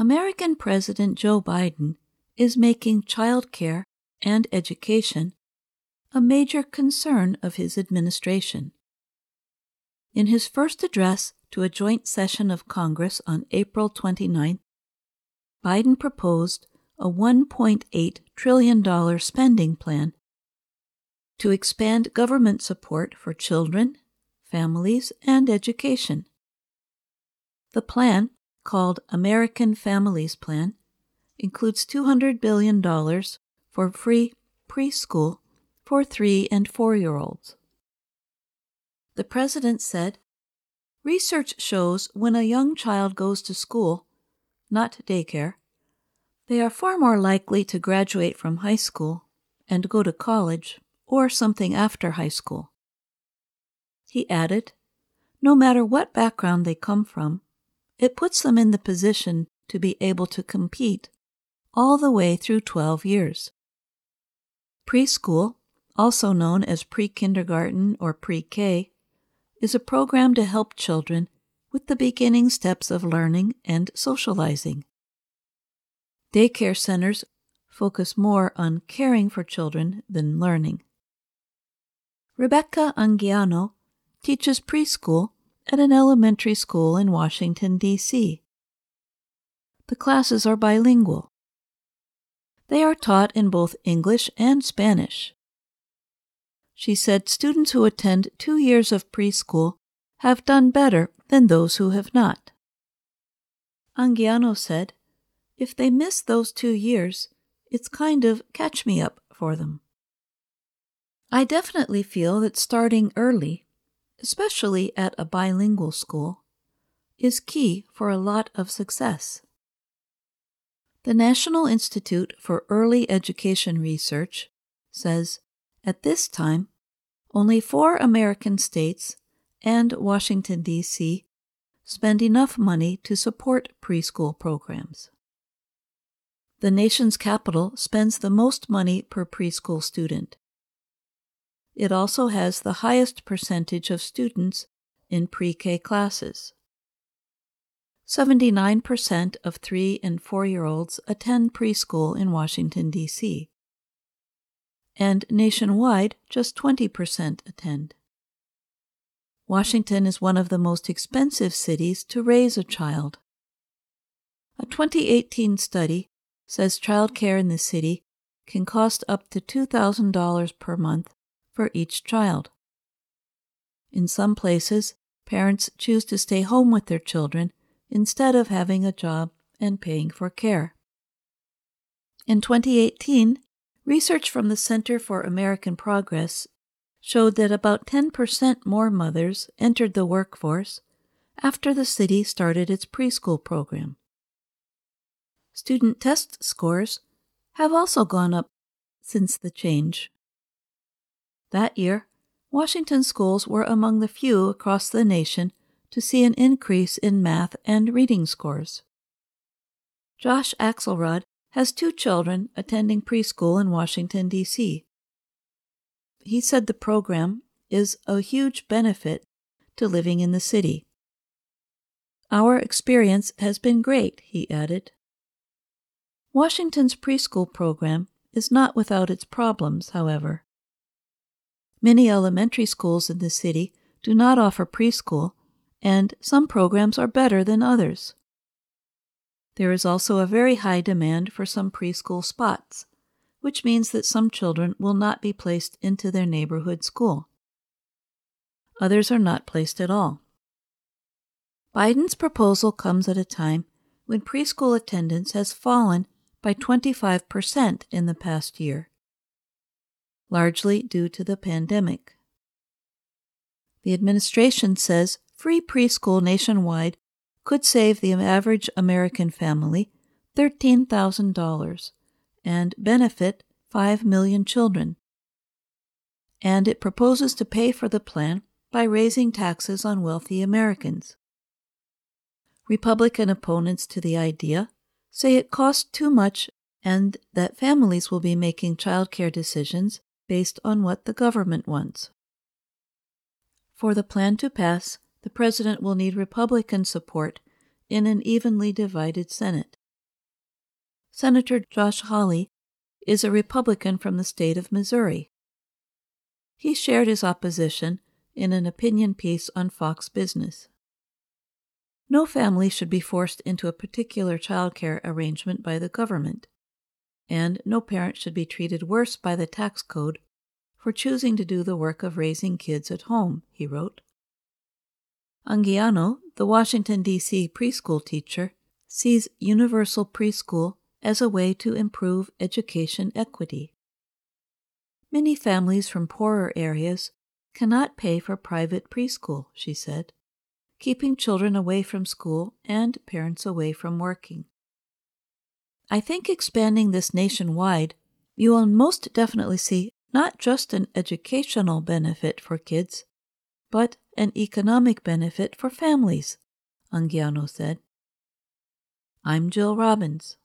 American President Joe Biden is making child care and education a major concern of his administration. In his first address to a joint session of Congress on April 29, Biden proposed a $1.8 trillion spending plan to expand government support for children, families, and education. The plan, called American Families Plan, includes $200 billion for free preschool for three and four year olds. The president said, Research shows when a young child goes to school, not daycare, they are far more likely to graduate from high school and go to college or something after high school. He added, No matter what background they come from, it puts them in the position to be able to compete all the way through 12 years. Preschool, also known as pre kindergarten or pre K, is a program to help children with the beginning steps of learning and socializing. Daycare centers focus more on caring for children than learning. Rebecca Anguiano teaches preschool at an elementary school in Washington, D.C. The classes are bilingual. They are taught in both English and Spanish. She said students who attend two years of preschool have done better than those who have not. Anguiano said, if they miss those two years, it's kind of catch me up for them. I definitely feel that starting early, especially at a bilingual school, is key for a lot of success. The National Institute for Early Education Research says at this time, only four American states and Washington, D.C. spend enough money to support preschool programs. The nation's capital spends the most money per preschool student. It also has the highest percentage of students in pre K classes. 79% of 3 and 4 year olds attend preschool in Washington, D.C., and nationwide, just 20% attend. Washington is one of the most expensive cities to raise a child. A 2018 study says childcare in the city can cost up to $2,000 per month for each child. In some places, parents choose to stay home with their children instead of having a job and paying for care. In 2018, research from the Center for American Progress showed that about 10% more mothers entered the workforce after the city started its preschool program. Student test scores have also gone up since the change. That year, Washington schools were among the few across the nation to see an increase in math and reading scores. Josh Axelrod has two children attending preschool in Washington, D.C. He said the program is a huge benefit to living in the city. Our experience has been great, he added. Washington's preschool program is not without its problems, however. Many elementary schools in the city do not offer preschool, and some programs are better than others. There is also a very high demand for some preschool spots, which means that some children will not be placed into their neighborhood school. Others are not placed at all. Biden's proposal comes at a time when preschool attendance has fallen by 25% in the past year largely due to the pandemic. The administration says free preschool nationwide could save the average American family $13,000 and benefit 5 million children. And it proposes to pay for the plan by raising taxes on wealthy Americans. Republican opponents to the idea say it costs too much and that families will be making child care decisions based on what the government wants. For the plan to pass, the president will need Republican support in an evenly divided Senate. Senator Josh Hawley is a Republican from the state of Missouri. He shared his opposition in an opinion piece on Fox Business. No family should be forced into a particular child care arrangement by the government, and no parent should be treated worse by the tax code for choosing to do the work of raising kids at home, he wrote. Anguiano, the Washington, D.C. preschool teacher, sees universal preschool as a way to improve education equity. Many families from poorer areas cannot pay for private preschool, she said, keeping children away from school and parents away from working. I think expanding this nationwide, you will most definitely see not just an educational benefit for kids, but an economic benefit for families, Anguiano said. I'm Jill Robbins.